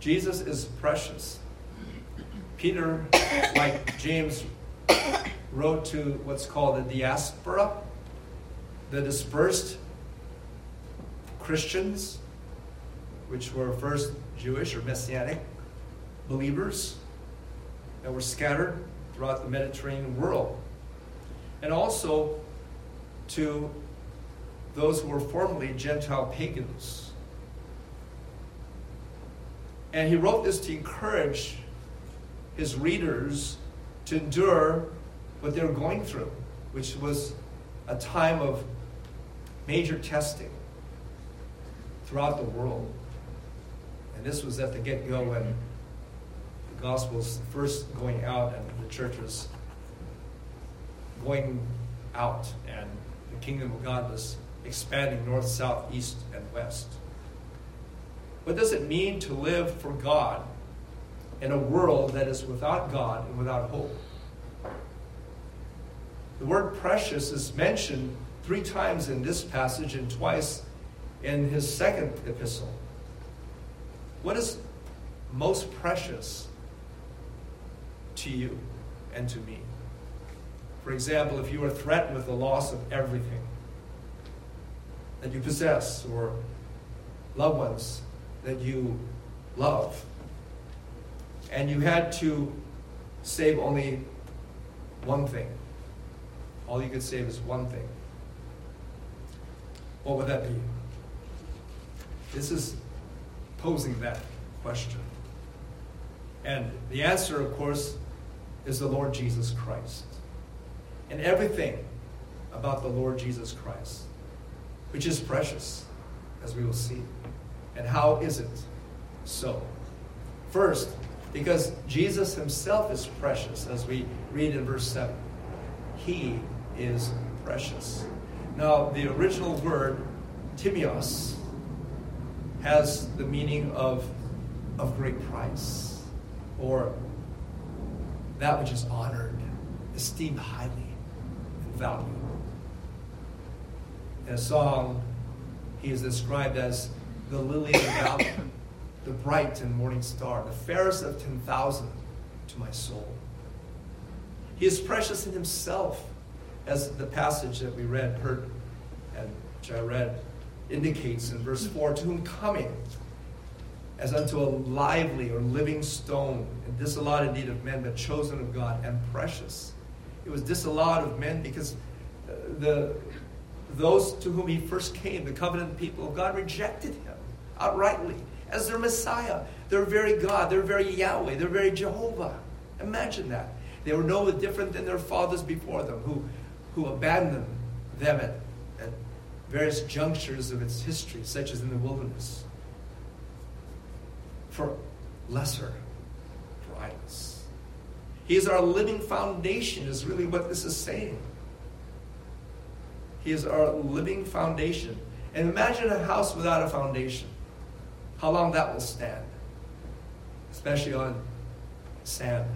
Jesus is precious. Peter, like James, wrote to what's called the diaspora, the dispersed Christians, which were first Jewish or Messianic believers that were scattered throughout the Mediterranean world. And also to those who were formerly Gentile pagans. And he wrote this to encourage his readers to endure what they were going through, which was a time of major testing throughout the world. And this was at the get go when the gospel was first going out and the church was going out and the kingdom of God was expanding north, south, east, and west. What does it mean to live for God in a world that is without God and without hope? The word precious is mentioned three times in this passage and twice in his second epistle. What is most precious to you and to me? For example, if you are threatened with the loss of everything that you possess or loved ones that you love, and you had to save only one thing, all you could save is one thing, what would that be? This is posing that question. And the answer, of course, is the Lord Jesus Christ. And everything about the Lord Jesus Christ, which is precious, as we will see. And how is it so? First, because Jesus himself is precious, as we read in verse 7. He is precious. Now, the original word, timios, has the meaning of, of great price, or that which is honored, esteemed highly, and valued. In a song, he is described as the lily of the valley, the bright and morning star, the fairest of 10,000 to my soul. He is precious in himself, as the passage that we read, heard, and which I read indicates in verse 4 to whom coming as unto a lively or living stone, and disallowed indeed of men, but chosen of God and precious. It was disallowed of men because uh, the, those to whom he first came, the covenant people of God, rejected him outrightly as their Messiah, their very God, their very Yahweh, their very Jehovah. Imagine that. They were no different than their fathers before them who, who abandoned them at various junctures of its history, such as in the wilderness, for lesser, for idols. He is our living foundation, is really what this is saying. He is our living foundation. And imagine a house without a foundation. How long that will stand, especially on sand.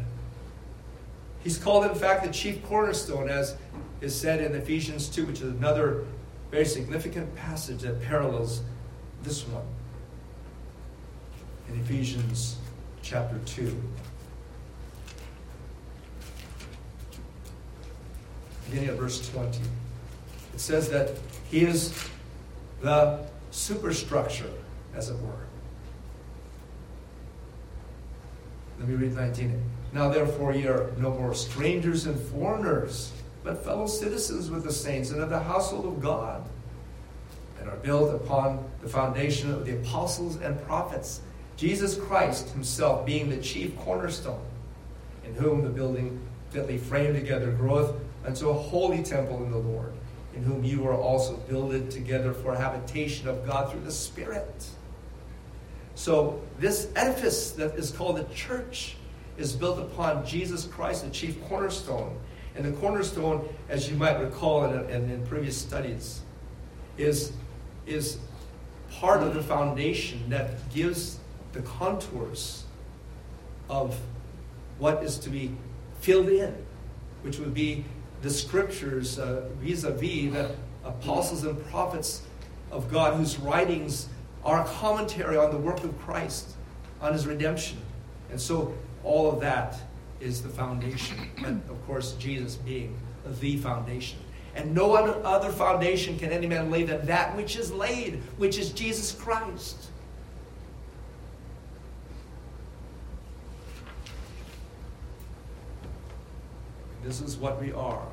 He's called, in fact, the chief cornerstone, as is said in Ephesians 2, which is another very significant passage that parallels this one in Ephesians chapter 2. Beginning at verse 20. It says that he is the superstructure, as it were. Let me read 19. Now, therefore, ye are no more strangers and foreigners but fellow citizens with the saints and of the household of God, and are built upon the foundation of the apostles and prophets, Jesus Christ himself being the chief cornerstone, in whom the building fitly framed together groweth unto a holy temple in the Lord, in whom you are also builded together for habitation of God through the Spirit. So, this edifice that is called the church is built upon Jesus Christ, the chief cornerstone. And the cornerstone, as you might recall in, in, in previous studies, is, is part of the foundation that gives the contours of what is to be filled in, which would be the scriptures vis a vis the apostles and prophets of God, whose writings a commentary on the work of Christ on his redemption. And so all of that is the foundation. And of course, Jesus being the foundation. And no other foundation can any man lay than that which is laid, which is Jesus Christ. This is what we are.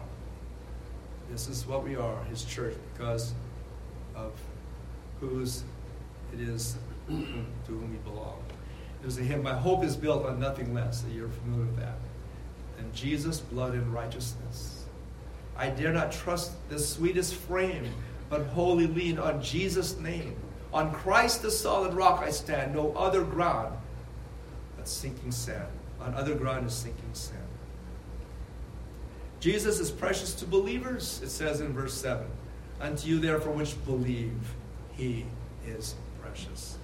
This is what we are, His church, because of whose it is to whom we belong. There's a hymn, My hope is built on nothing less, that you're familiar with that. And Jesus' blood and righteousness. I dare not trust the sweetest frame, but wholly lean on Jesus' name. On Christ the solid rock I stand, no other ground but sinking sand. On other ground is sinking sand. Jesus is precious to believers, it says in verse 7. Unto you, therefore, which believe, he is precious.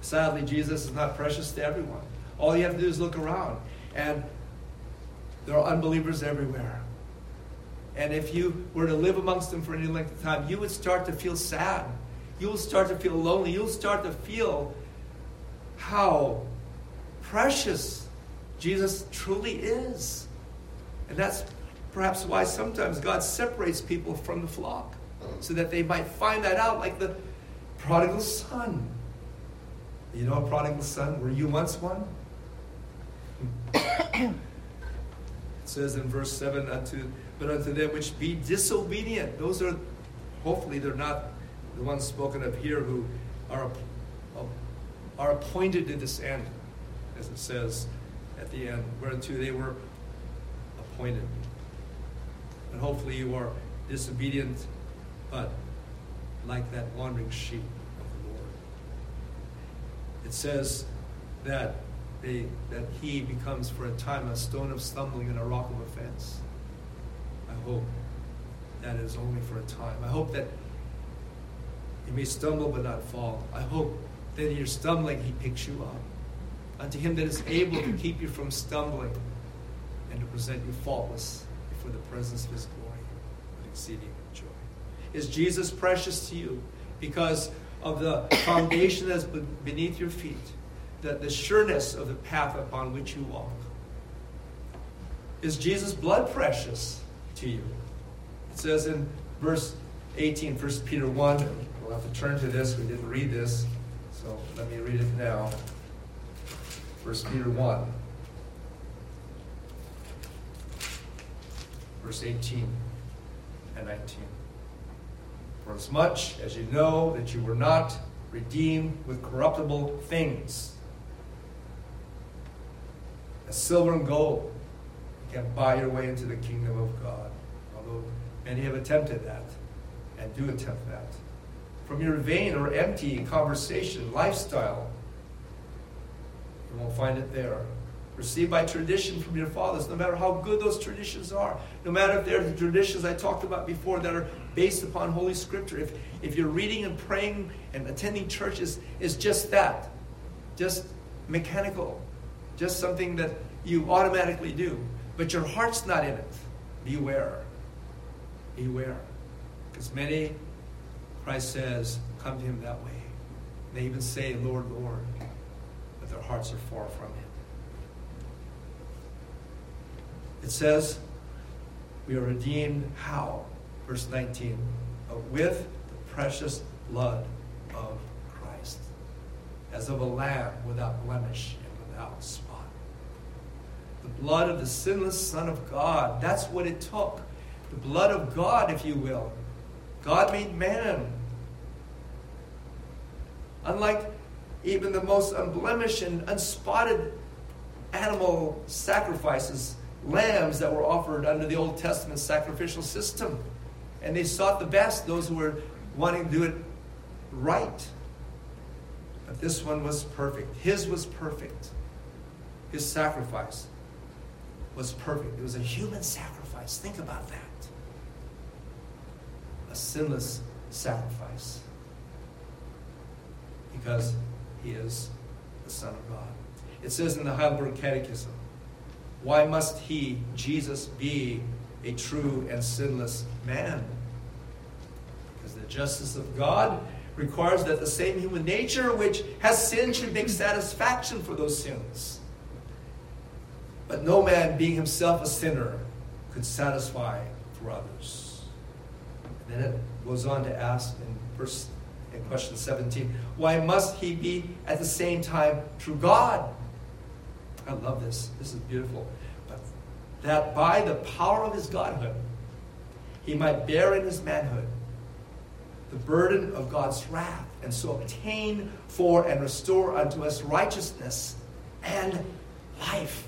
Sadly, Jesus is not precious to everyone. All you have to do is look around, and there are unbelievers everywhere. And if you were to live amongst them for any length of time, you would start to feel sad. You will start to feel lonely. You'll start to feel how precious Jesus truly is. And that's Perhaps why sometimes God separates people from the flock so that they might find that out, like the prodigal son. You know, a prodigal son, were you once one? it says in verse 7 unto but unto them which be disobedient those are hopefully they're not the ones spoken of here who are oh, are appointed to this end as it says at the end whereunto they were appointed and hopefully you are disobedient, but like that wandering sheep of the Lord. It says that they, that he becomes for a time a stone of stumbling and a rock of offense. I hope that is only for a time. I hope that you may stumble but not fall. I hope that in your stumbling he picks you up. Unto him that is able to keep you from stumbling and to present you faultless before the presence of his glory with exceeding joy. Is Jesus precious to you because of the foundation that's beneath your feet, the, the sureness of the path upon which you walk? Is Jesus' blood precious to you? It says in verse 18, 1 Peter 1, we'll have to turn to this, we didn't read this, so let me read it now. 1 Peter 1. verse 18 and 19. For as much as you know that you were not redeemed with corruptible things, as silver and gold, you can't buy your way into the kingdom of God. Although many have attempted that and do attempt that. From your vain or empty conversation, lifestyle, you won't find it there received by tradition from your fathers, no matter how good those traditions are, no matter if they're the traditions I talked about before that are based upon Holy Scripture. If, if you're reading and praying and attending church is, is just that, just mechanical, just something that you automatically do, but your heart's not in it, beware. Beware. Because many, Christ says, come to him that way. They even say, Lord, Lord, but their hearts are far from him. It says, we are redeemed how? Verse 19. With the precious blood of Christ, as of a lamb without blemish and without spot. The blood of the sinless Son of God. That's what it took. The blood of God, if you will. God made man. Unlike even the most unblemished and unspotted animal sacrifices lambs that were offered under the Old Testament sacrificial system. And they sought the best, those who were wanting to do it right. But this one was perfect. His was perfect. His sacrifice was perfect. It was a human sacrifice. Think about that. A sinless sacrifice. Because he is the Son of God. It says in the Heidelberg Catechism why must he, Jesus, be a true and sinless man? Because the justice of God requires that the same human nature which has sinned should make satisfaction for those sins. But no man, being himself a sinner, could satisfy for others. And then it goes on to ask in verse in question 17, why must he be at the same time true God? I love this. This is beautiful. That by the power of his godhood, he might bear in his manhood the burden of God's wrath, and so obtain for and restore unto us righteousness and life.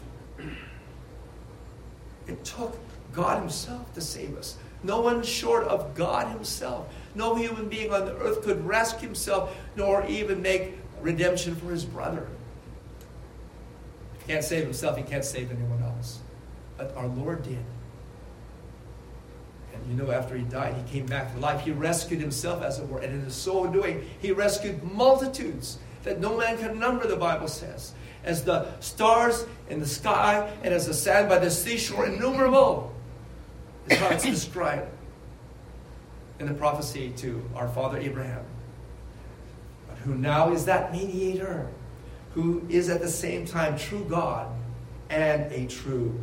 It took God Himself to save us. No one short of God Himself. No human being on the earth could rescue himself, nor even make redemption for his brother. He can't save himself, he can't save anyone. But our Lord did. And you know, after he died, he came back to life. He rescued himself, as it were. And in his so doing, he rescued multitudes that no man can number, the Bible says. As the stars in the sky and as the sand by the seashore, innumerable, is how it's described in the prophecy to our father Abraham. But who now is that mediator, who is at the same time true God and a true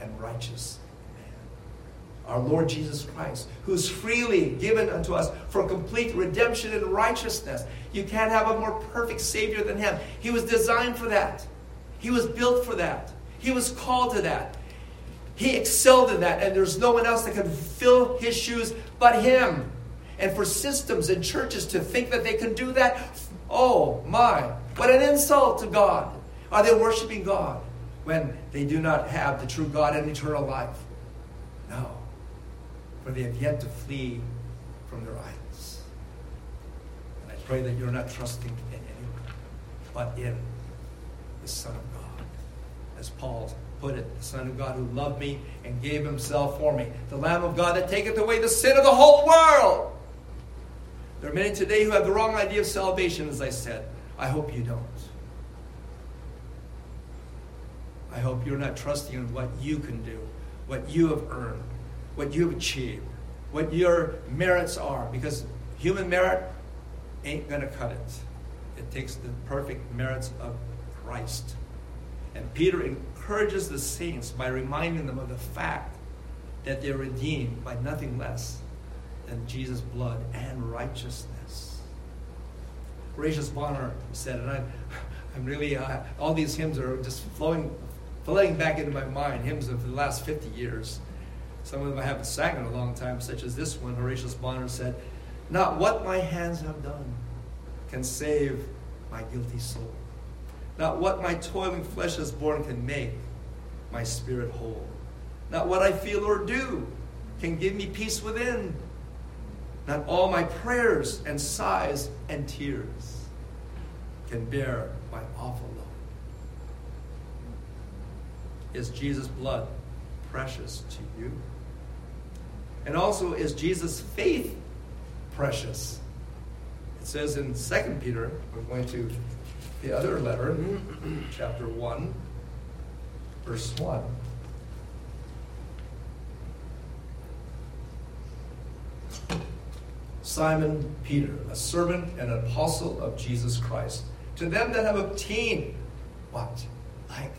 and righteous man. our Lord Jesus Christ, who's freely given unto us for complete redemption and righteousness. You can't have a more perfect Savior than Him. He was designed for that, He was built for that, He was called to that. He excelled in that, and there's no one else that can fill His shoes but Him. And for systems and churches to think that they can do that, oh my, what an insult to God. Are they worshiping God when they do not have the true God and eternal life? No for they have yet to flee from their idols. And I pray that you're not trusting in anyone, but in the Son of God. As Paul put it, the Son of God who loved me and gave himself for me, the Lamb of God that taketh away the sin of the whole world. There are many today who have the wrong idea of salvation, as I said. I hope you don't. I hope you're not trusting in what you can do, what you have earned what you've achieved, what your merits are, because human merit ain't going to cut it. It takes the perfect merits of Christ. And Peter encourages the saints by reminding them of the fact that they're redeemed by nothing less than Jesus' blood and righteousness. Horatius Bonar said, and I'm, I'm really, uh, all these hymns are just flowing, flooding back into my mind, hymns of the last 50 years. Some of them I haven't sang in a long time, such as this one. Horatius Bonar said, Not what my hands have done can save my guilty soul. Not what my toiling flesh has borne can make my spirit whole. Not what I feel or do can give me peace within. Not all my prayers and sighs and tears can bear my awful Is Jesus' blood precious to you? And also, is Jesus' faith precious? It says in 2 Peter, we're going to the other letter, chapter 1, verse 1. Simon Peter, a servant and an apostle of Jesus Christ, to them that have obtained what? Like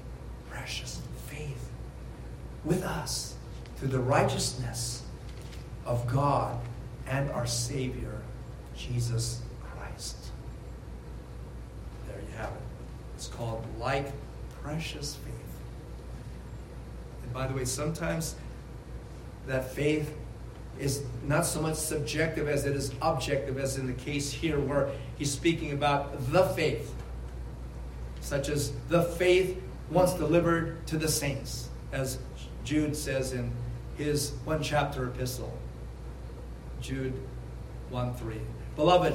precious with us through the righteousness of God and our Savior, Jesus Christ. There you have it. It's called like precious faith. And by the way, sometimes that faith is not so much subjective as it is objective, as in the case here where he's speaking about the faith, such as the faith once delivered to the saints, as Jude says in his one chapter epistle. Jude 1 3. Beloved,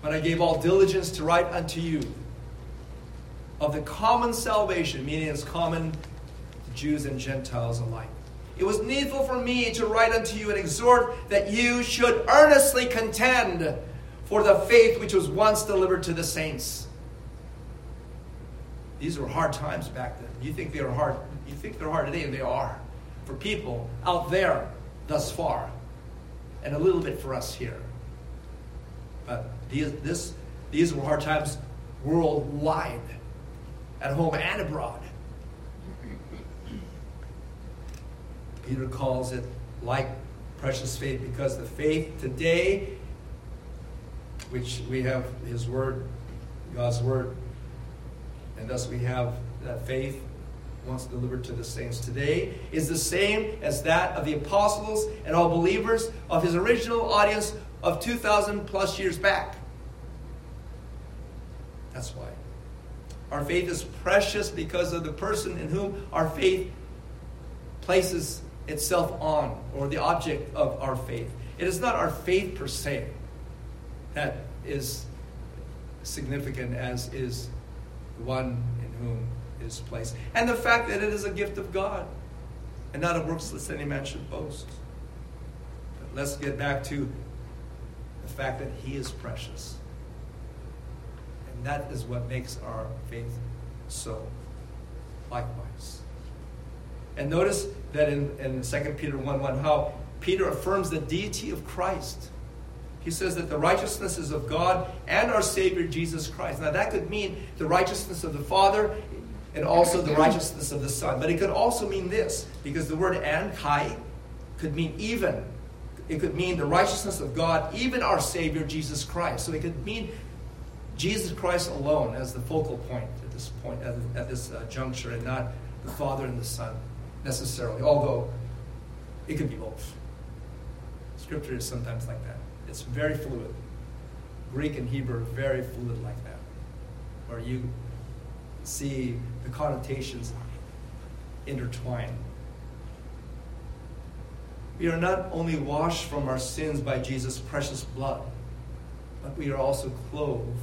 when I gave all diligence to write unto you of the common salvation, meaning it's common to Jews and Gentiles alike. It was needful for me to write unto you and exhort that you should earnestly contend for the faith which was once delivered to the saints. These were hard times back then. You think they were hard, you think they're hard today, and they are. For people out there thus far and a little bit for us here. But these, this, these were hard times worldwide, at home and abroad. Peter calls it like precious faith because the faith today, which we have His Word, God's Word, and thus we have that faith once delivered to the saints today, is the same as that of the apostles and all believers of His original audience of 2,000 plus years back. That's why. Our faith is precious because of the person in whom our faith places itself on, or the object of our faith. It is not our faith per se that is significant, as is the one in whom it is placed. And the fact that it is a gift of God and not a works lest any man should boast. But let's get back to the fact that He is precious. And that is what makes our faith so. Likewise. And notice that in, in 2 Peter 1 1, how Peter affirms the deity of Christ. He says that the righteousness is of God and our Savior Jesus Christ. Now, that could mean the righteousness of the Father and also the righteousness of the Son. But it could also mean this, because the word and, kai, could mean even. It could mean the righteousness of God, even our Savior Jesus Christ. So it could mean Jesus Christ alone as the focal point at this point, at, at this uh, juncture, and not the Father and the Son necessarily, although it could be both. Scripture is sometimes like that. It's very fluid. Greek and Hebrew are very fluid like that, where you see the connotations intertwine. We are not only washed from our sins by Jesus' precious blood, but we are also clothed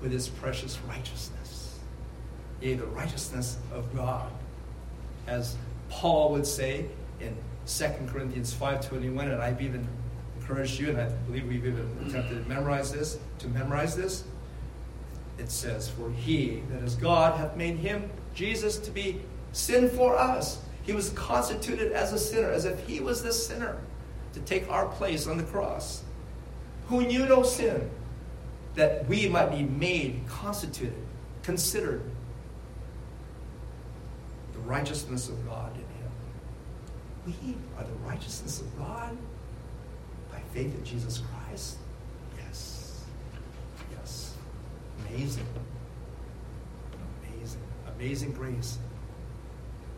with his precious righteousness. Yea, the righteousness of God, as Paul would say in 2 Corinthians 5.21, and I've even encouraged you, and I believe we've even attempted to memorize this, to memorize this. It says, For he, that is God, hath made him, Jesus, to be sin for us. He was constituted as a sinner, as if he was the sinner, to take our place on the cross. Who knew no sin, that we might be made, constituted, considered the righteousness of God in him. We are the righteousness of God by faith in Jesus Christ. Yes. Yes. Amazing. Amazing. Amazing grace.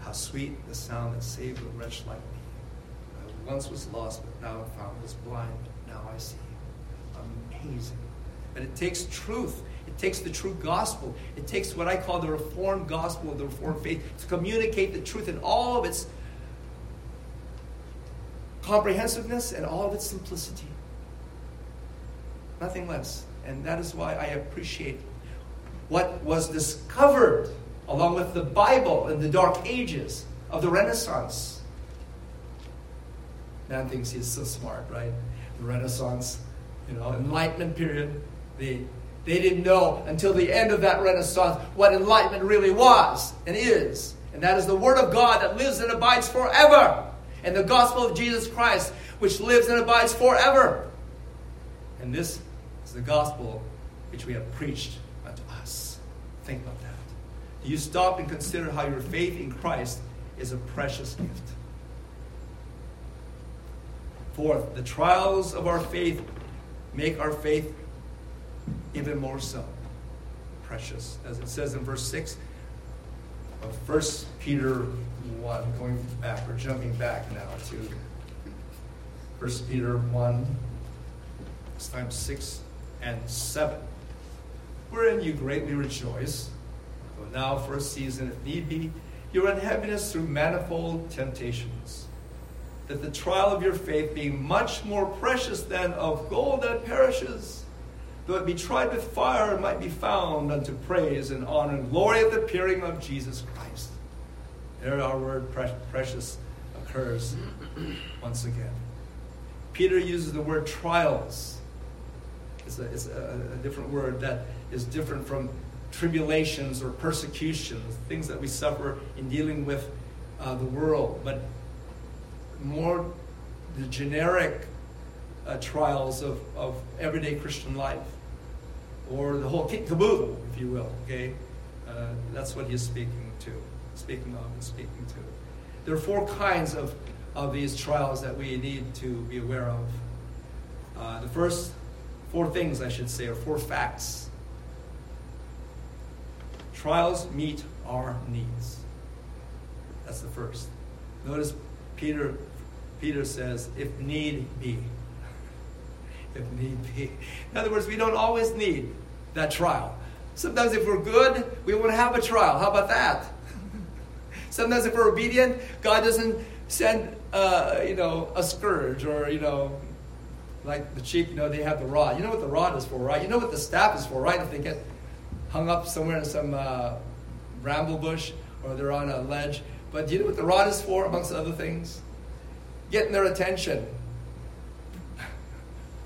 How sweet the sound that saved a wretch like me. I once was lost, but now I'm found. Was blind, but now I see. Amazing. And it takes truth. It takes the true gospel. It takes what I call the reformed gospel, of the reformed faith, to communicate the truth in all of its comprehensiveness and all of its simplicity. Nothing less. And that is why I appreciate what was discovered along with the Bible in the dark ages of the Renaissance. Man thinks he's so smart, right? The Renaissance, you know, Enlightenment period. They, they didn't know until the end of that Renaissance what enlightenment really was and is. And that is the Word of God that lives and abides forever. And the gospel of Jesus Christ, which lives and abides forever. And this the gospel which we have preached unto us. Think about that. Do you stop and consider how your faith in Christ is a precious gift? Fourth, the trials of our faith make our faith even more so precious. As it says in verse 6 of 1 Peter 1, going back, or jumping back now to 1 Peter 1, this time 6 and 7. Wherein you greatly rejoice, though now for a season, if need be, your unhappiness through manifold temptations. That the trial of your faith, being much more precious than of gold that perishes, though it be tried with fire, might be found unto praise and honor and glory at the appearing of Jesus Christ. There our word precious occurs once again. Peter uses the word trials. It's a, it's a, a different word that is different from tribulations or persecutions, things that we suffer in dealing with uh, the world, but more the generic uh, trials of, of everyday Christian life, or the whole kit if you will. Okay, uh, that's what he's speaking to, speaking of, and speaking to. There are four kinds of of these trials that we need to be aware of. Uh, the first four things, I should say, or four facts. Trials meet our needs. That's the first. Notice Peter, Peter says, if need be. if need be. In other words, we don't always need that trial. Sometimes if we're good, we won't have a trial. How about that? Sometimes if we're obedient, God doesn't send, uh, you know, a scourge or, you know, like the sheep, you know, they have the rod. You know what the rod is for, right? You know what the staff is for, right? If they get hung up somewhere in some uh, bramble bush or they're on a ledge. But do you know what the rod is for, amongst other things? Getting their attention.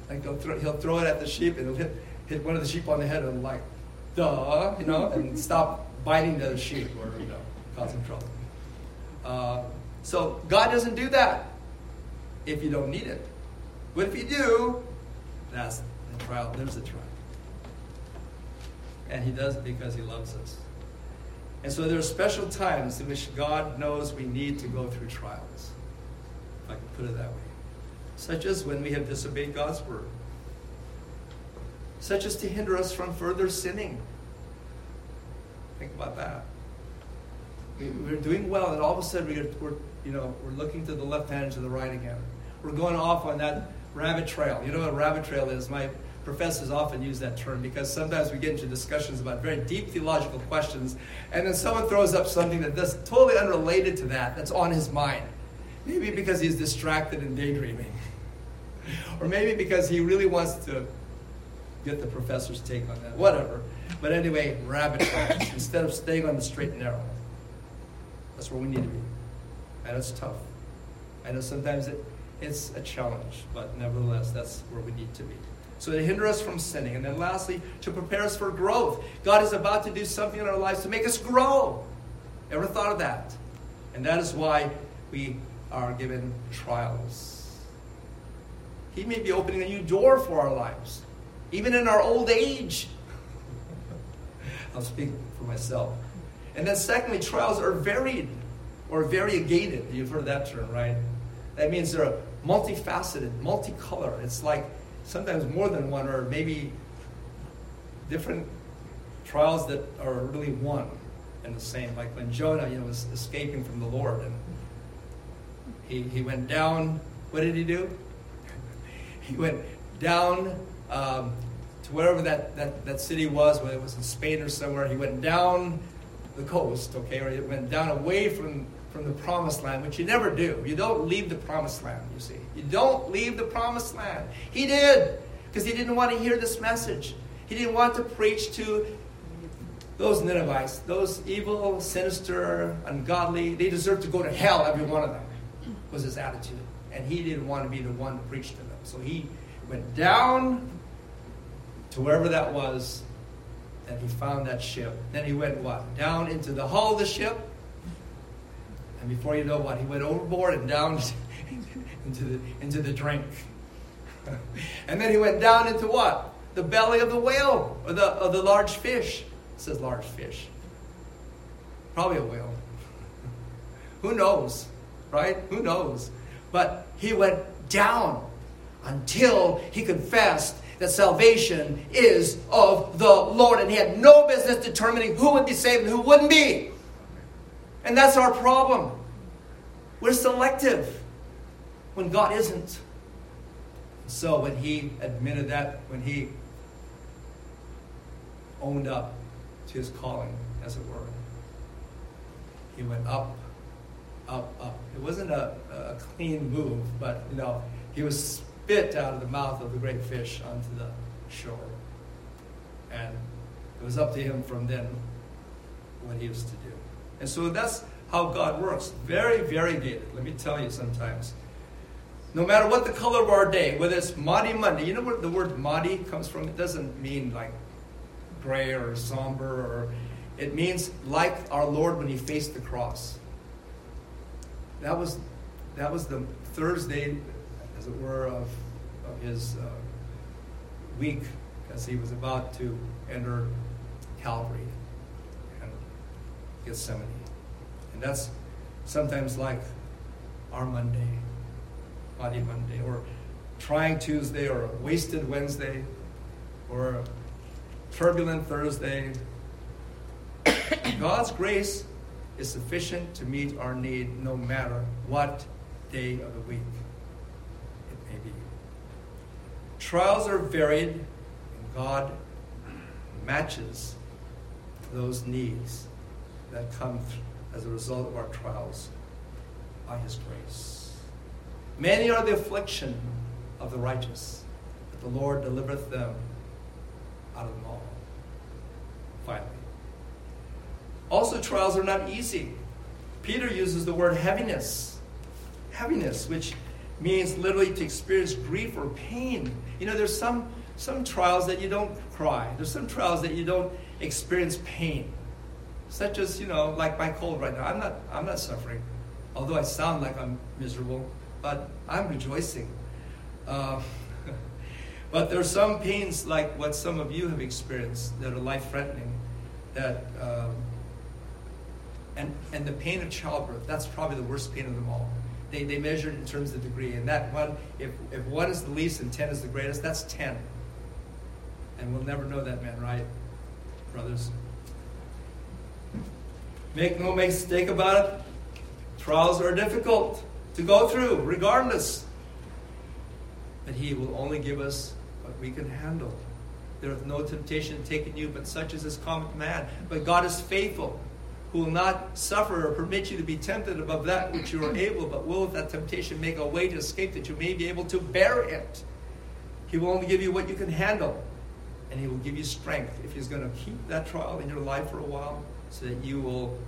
Like he'll throw, he'll throw it at the sheep and it'll hit, hit one of the sheep on the head and like, duh, you know, and stop biting the sheep or, you know, causing trouble. Uh, so God doesn't do that if you don't need it. But if you do, that's the trial. There's a trial. And he does it because he loves us. And so there are special times in which God knows we need to go through trials, if I can put it that way. Such as when we have disobeyed God's word, such as to hinder us from further sinning. Think about that. We, we're doing well, and all of a sudden we're, we're, you know, we're looking to the left hand and to the right again. We're going off on that rabbit trail. You know what a rabbit trail is? My professors often use that term because sometimes we get into discussions about very deep theological questions, and then someone throws up something that that's totally unrelated to that, that's on his mind. Maybe because he's distracted and daydreaming. or maybe because he really wants to get the professor's take on that. Whatever. But anyway, rabbit trails instead of staying on the straight and narrow. That's where we need to be. And it's tough. I know sometimes it, it's a challenge, but nevertheless, that's where we need to be. So to hinder us from sinning. And then lastly, to prepare us for growth. God is about to do something in our lives to make us grow. Ever thought of that? And that is why we are given trials. He may be opening a new door for our lives, even in our old age. I'll speak for myself. And then, secondly, trials are varied or variegated. You've heard that term, right? That means they're multifaceted, multicolored. It's like sometimes more than one, or maybe different trials that are really one and the same. Like when Jonah, you know, was escaping from the Lord, and he he went down. What did he do? he went down um, to wherever that, that, that city was, whether it was in Spain or somewhere. He went down the coast, okay, or he went down away from from the promised land, which you never do. You don't leave the promised land, you see. You don't leave the promised land. He did, because he didn't want to hear this message. He didn't want to preach to those Ninevites, those evil, sinister, ungodly. They deserve to go to hell, every one of them, was his attitude. And he didn't want to be the one to preach to them. So he went down to wherever that was, and he found that ship. Then he went what? Down into the hull of the ship and before you know what, he went overboard and down into the, into the drink. and then he went down into what? The belly of the whale or the, of the large fish. It says large fish. Probably a whale. Who knows? Right? Who knows? But he went down until he confessed that salvation is of the Lord. And he had no business determining who would be saved and who wouldn't be. And that's our problem. We're selective when God isn't. So when he admitted that, when he owned up to his calling, as it were, he went up, up, up. It wasn't a, a clean move, but you know, he was spit out of the mouth of the great fish onto the shore. And it was up to him from then what he was to do. And so that's how God works. Very variegated, let me tell you sometimes. No matter what the color of our day, whether it's Maundy Monday, you know where the word Maundy comes from? It doesn't mean like gray or somber, or it means like our Lord when he faced the cross. That was that was the Thursday, as it were, of, of his uh, week as he was about to enter Calvary and Gethsemane. And that's sometimes like our Monday, Body Monday, or trying Tuesday, or wasted Wednesday, or turbulent Thursday. God's grace is sufficient to meet our need no matter what day of the week it may be. Trials are varied, and God matches those needs that come as a result of our trials by His grace. Many are the affliction of the righteous, but the Lord delivereth them out of them all. Finally. Also, trials are not easy. Peter uses the word heaviness. Heaviness, which means literally to experience grief or pain. You know, there's some, some trials that you don't cry, there's some trials that you don't experience pain. Such as, you know, like my cold right now. I'm not, I'm not suffering, although I sound like I'm miserable, but I'm rejoicing. Uh, but there's some pains like what some of you have experienced that are life threatening, that um, and, and the pain of childbirth, that's probably the worst pain of them all. They, they measure it in terms of degree. And that one, if, if one is the least and 10 is the greatest, that's 10. And we'll never know that, man, right, brothers? Make no mistake about it, trials are difficult to go through, regardless. But He will only give us what we can handle. There is no temptation taken you, but such as is common man. But God is faithful who will not suffer or permit you to be tempted above that which you are able, but will with that temptation make a way to escape that you may be able to bear it. He will only give you what you can handle, and He will give you strength if He's going to keep that trial in your life for a while so that you will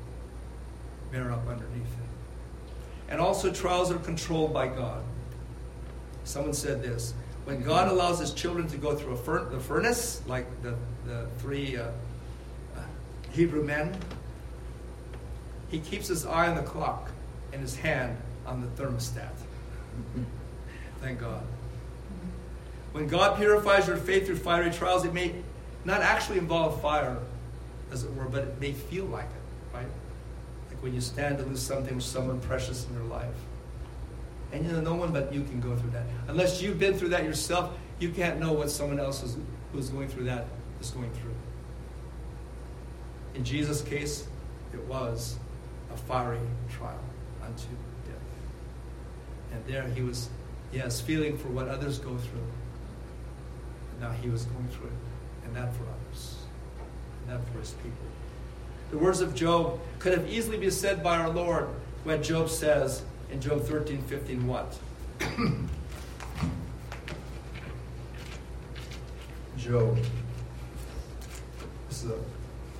bear up underneath it. And also, trials are controlled by God. Someone said this when God allows His children to go through fur- the furnace, like the, the three uh, uh Hebrew men he keeps his eye on the clock and his hand on the thermostat. Thank God. When God purifies your faith through fiery trials, it may not actually involve fire, as it were, but it may feel like it, right? Like when you stand to lose something, or someone precious in your life. And you know, no one but you can go through that. Unless you've been through that yourself, you can't know what someone else who's, who's going through that is going through. In Jesus' case, it was a fiery trial unto death. And there he was, yes, feeling for what others go through. Now he was going through it, and that for others, and that for his people. The words of Job could have easily been said by our Lord when Job says in Job 13, 15, what? Job. This is an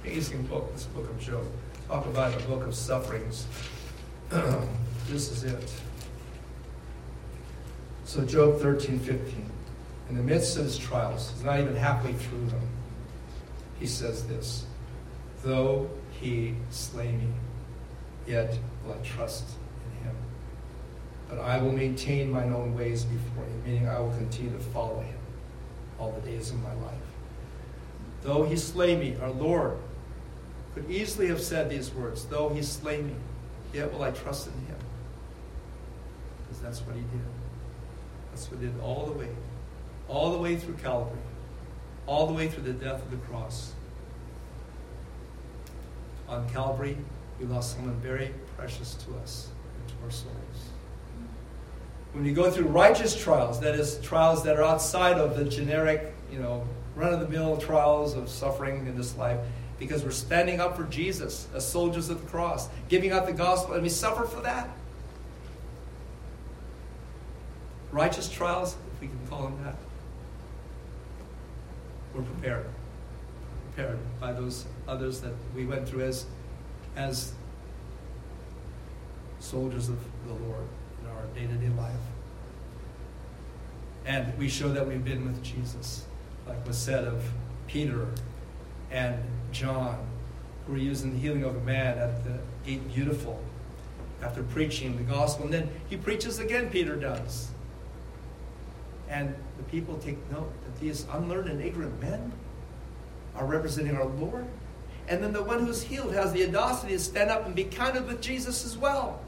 amazing book, this book of Job talk about a book of sufferings. this is it. So, Job 13, 15. In the midst of his trials, he's not even halfway through them, he says this Though he slay me, yet will I trust in him. But I will maintain mine own ways before him, meaning I will continue to follow him all the days of my life. Though he slay me, our Lord could easily have said these words, though he slay me, yet will I trust in him. Because that's what he did. That's what he did all the way. All the way through Calvary. All the way through the death of the cross. On Calvary, we lost someone very precious to us and to our souls. When we go through righteous trials, that is, trials that are outside of the generic, you know, run of the mill trials of suffering in this life, because we're standing up for Jesus as soldiers of the cross, giving out the gospel, and we suffer for that. Righteous trials, if we can call them that. We're prepared. Prepared by those others that we went through as, as soldiers of the Lord in our day to day life. And we show that we've been with Jesus, like was said of Peter and John, who were using the healing of a man at the gate beautiful after preaching the gospel. And then he preaches again, Peter does. And the people take note that these unlearned and ignorant men are representing our Lord. And then the one who's healed has the audacity to stand up and be counted with Jesus as well.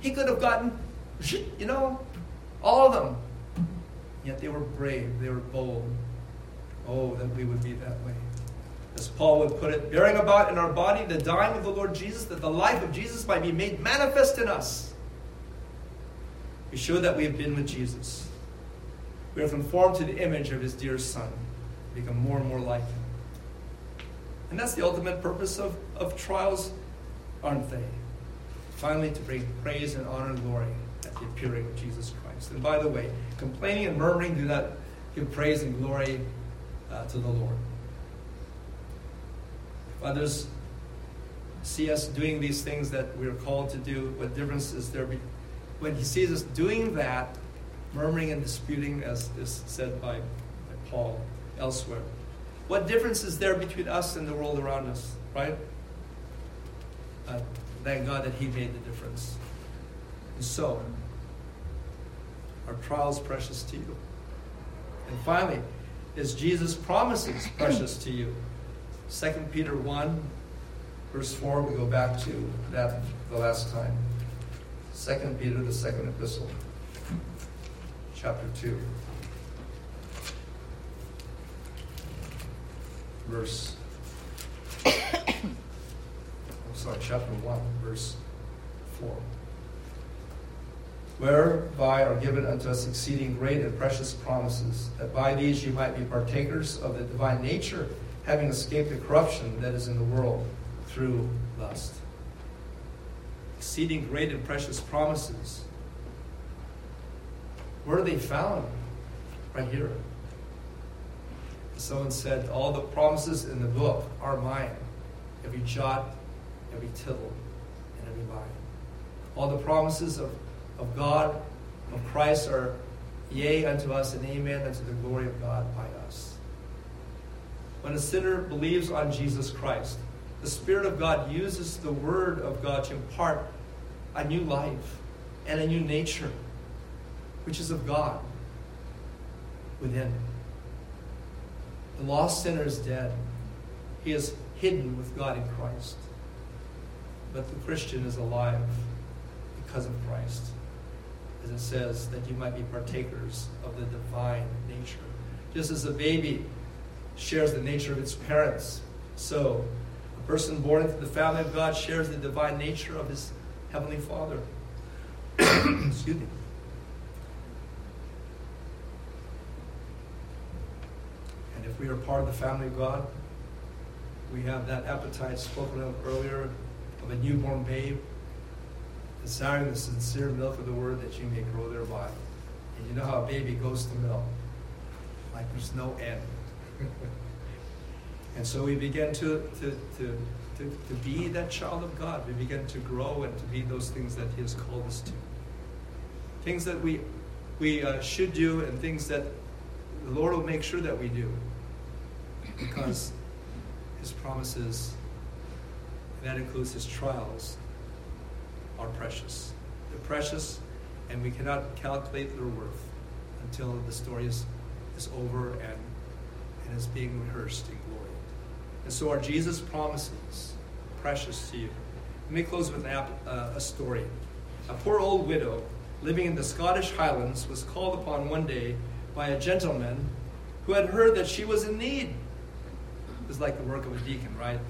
He could have gotten, you know, all of them. Yet they were brave, they were bold. Oh, that we would be that way. As Paul would put it, bearing about in our body the dying of the Lord Jesus, that the life of Jesus might be made manifest in us. We show that we have been with Jesus. We are conformed to the image of his dear Son, become more and more like him. And that's the ultimate purpose of, of trials, aren't they? Finally, to bring praise and honor and glory at the appearing of Jesus Christ. And by the way, complaining and murmuring do not give praise and glory uh, to the Lord. If others see us doing these things that we are called to do, what difference is there be- when he sees us doing that, murmuring and disputing, as is said by, by Paul elsewhere? What difference is there between us and the world around us, right? Uh, thank God that He made the difference. And so, are trials precious to you? And finally, is Jesus' promises precious to you? 2 Peter 1, verse 4, we go back to that the last time. 2 Peter, the second epistle, chapter 2. verse. I'm sorry, chapter 1, verse 4. Whereby are given unto us exceeding great and precious promises, that by these you might be partakers of the divine nature, having escaped the corruption that is in the world through lust. Exceeding great and precious promises. Where are they found? Right here. Someone said, All the promises in the book are mine. Every jot, every tittle, and every line. All the promises of, of God, of Christ, are yea unto us and amen unto the glory of God by us. When a sinner believes on Jesus Christ, the Spirit of God uses the Word of God to impart a new life and a new nature, which is of God within. The lost sinner is dead. He is hidden with God in Christ. But the Christian is alive because of Christ. As it says, that you might be partakers of the divine nature. Just as a baby shares the nature of its parents, so a person born into the family of God shares the divine nature of his heavenly Father. Excuse me. If we are part of the family of God, we have that appetite spoken of earlier of a newborn babe, desiring the sincere milk of the word that you may grow thereby. And you know how a baby goes to milk, like there's no end. and so we begin to, to, to, to, to be that child of God. We begin to grow and to be those things that He has called us to. Things that we, we uh, should do and things that the Lord will make sure that we do because his promises, and that includes his trials, are precious. They're precious, and we cannot calculate their worth until the story is, is over and, and is being rehearsed in glory. And so are Jesus' promises precious to you. Let me close with a, uh, a story. A poor old widow living in the Scottish Highlands was called upon one day by a gentleman who had heard that she was in need is like the work of a deacon, right?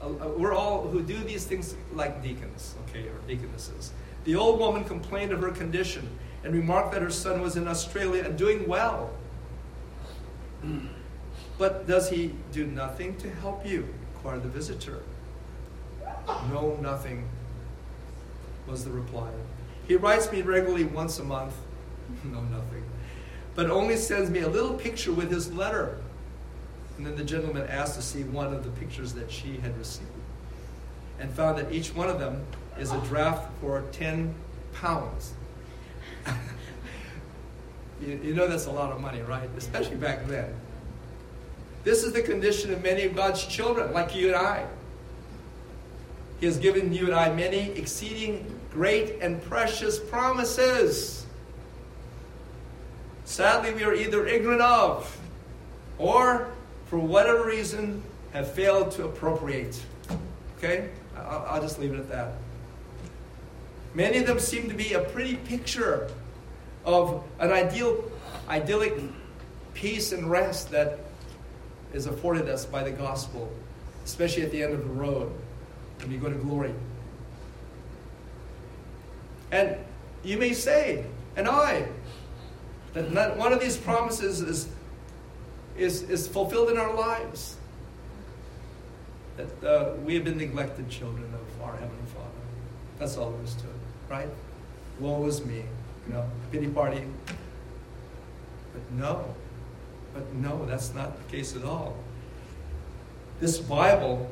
Uh, uh, we're all who do these things like deacons, okay, or deaconesses. The old woman complained of her condition and remarked that her son was in Australia and doing well. But does he do nothing to help you? inquired the visitor. No, nothing, was the reply. He writes me regularly once a month. no, nothing. But only sends me a little picture with his letter. And then the gentleman asked to see one of the pictures that she had received and found that each one of them is a draft for 10 pounds. you, you know that's a lot of money, right? Especially back then. This is the condition of many of God's children, like you and I. He has given you and I many exceeding great and precious promises. sadly we are either ignorant of or, for whatever reason, have failed to appropriate. Okay? I'll, I'll just leave it at that. Many of them seem to be a pretty picture of an ideal, idyllic peace and rest that is afforded us by the gospel, especially at the end of the road when you go to glory. And you may say, and I, that one of these promises is, is, is fulfilled in our lives. That uh, we have been neglected children of our Heavenly Father. That's all there is to it, right? Woe is me, you know, pity party. But no, but no, that's not the case at all. This Bible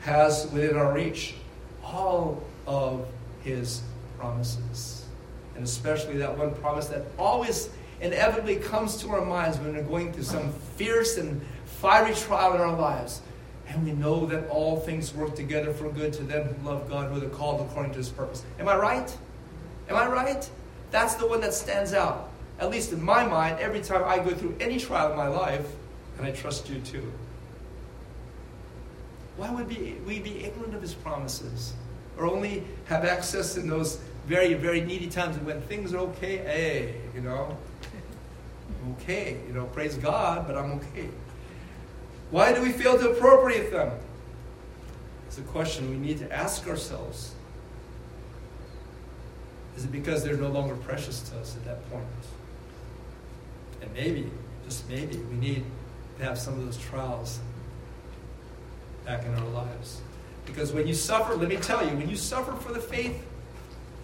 has within our reach all of His promises. And especially that one promise that always inevitably comes to our minds when we're going through some fierce and fiery trial in our lives. And we know that all things work together for good to them who love God, who are called according to his purpose. Am I right? Am I right? That's the one that stands out. At least in my mind, every time I go through any trial in my life, and I trust you too. Why would we be ignorant of his promises? Or only have access in those very, very needy times when things are okay, hey, you know, okay, you know, praise God, but I'm okay. Why do we fail to appropriate them? It's a question we need to ask ourselves. Is it because they're no longer precious to us at that point? And maybe, just maybe, we need to have some of those trials back in our lives. Because when you suffer, let me tell you, when you suffer for the faith,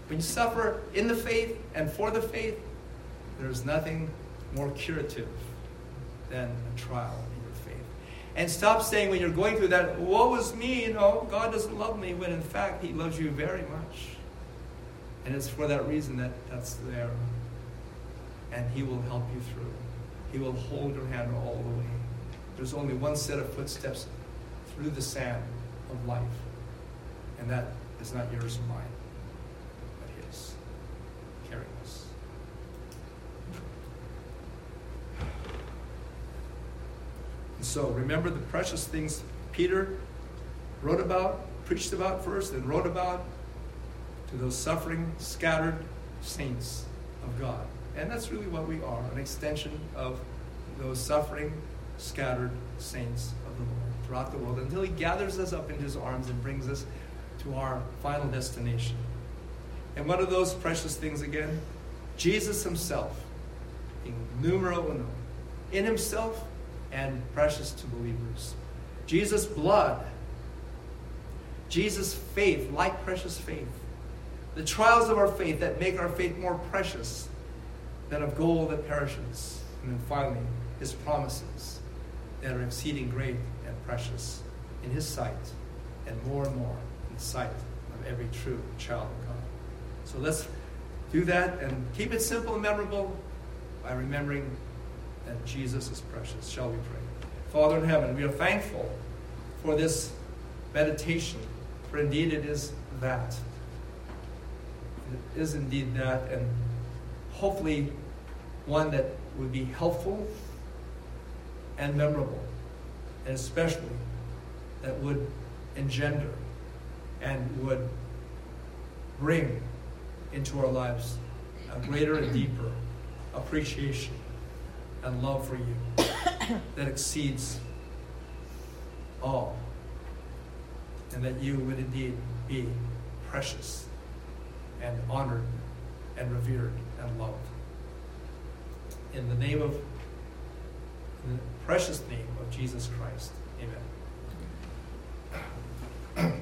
when you suffer in the faith and for the faith, there's nothing more curative than a trial in your faith. And stop saying when you're going through that, woe is me, you know, God doesn't love me, when in fact He loves you very much. And it's for that reason that that's there. And He will help you through. He will hold your hand all the way. There's only one set of footsteps through the sand of life. And that is not yours or mine, but His. Carrying us. And so remember the precious things Peter wrote about, preached about first, and wrote about to those suffering, scattered saints of God. And that's really what we are an extension of those suffering, scattered saints of the Lord throughout the world until He gathers us up in His arms and brings us to our final destination. And what are those precious things again? Jesus Himself, in numero uno, in Himself and precious to believers. Jesus' blood, Jesus' faith, like precious faith. The trials of our faith that make our faith more precious than of gold that perishes. And then finally, His promises that are exceeding great and precious in His sight, and more and more in the sight of every true child of God. So let's do that and keep it simple and memorable by remembering that Jesus is precious. Shall we pray? Father in heaven, we are thankful for this meditation, for indeed it is that. It is indeed that, and hopefully one that would be helpful and memorable and especially that would engender and would bring into our lives a greater and deeper appreciation and love for you that exceeds all, and that you would indeed be precious and honored and revered and loved. In the name of in the precious name of Jesus Christ, amen.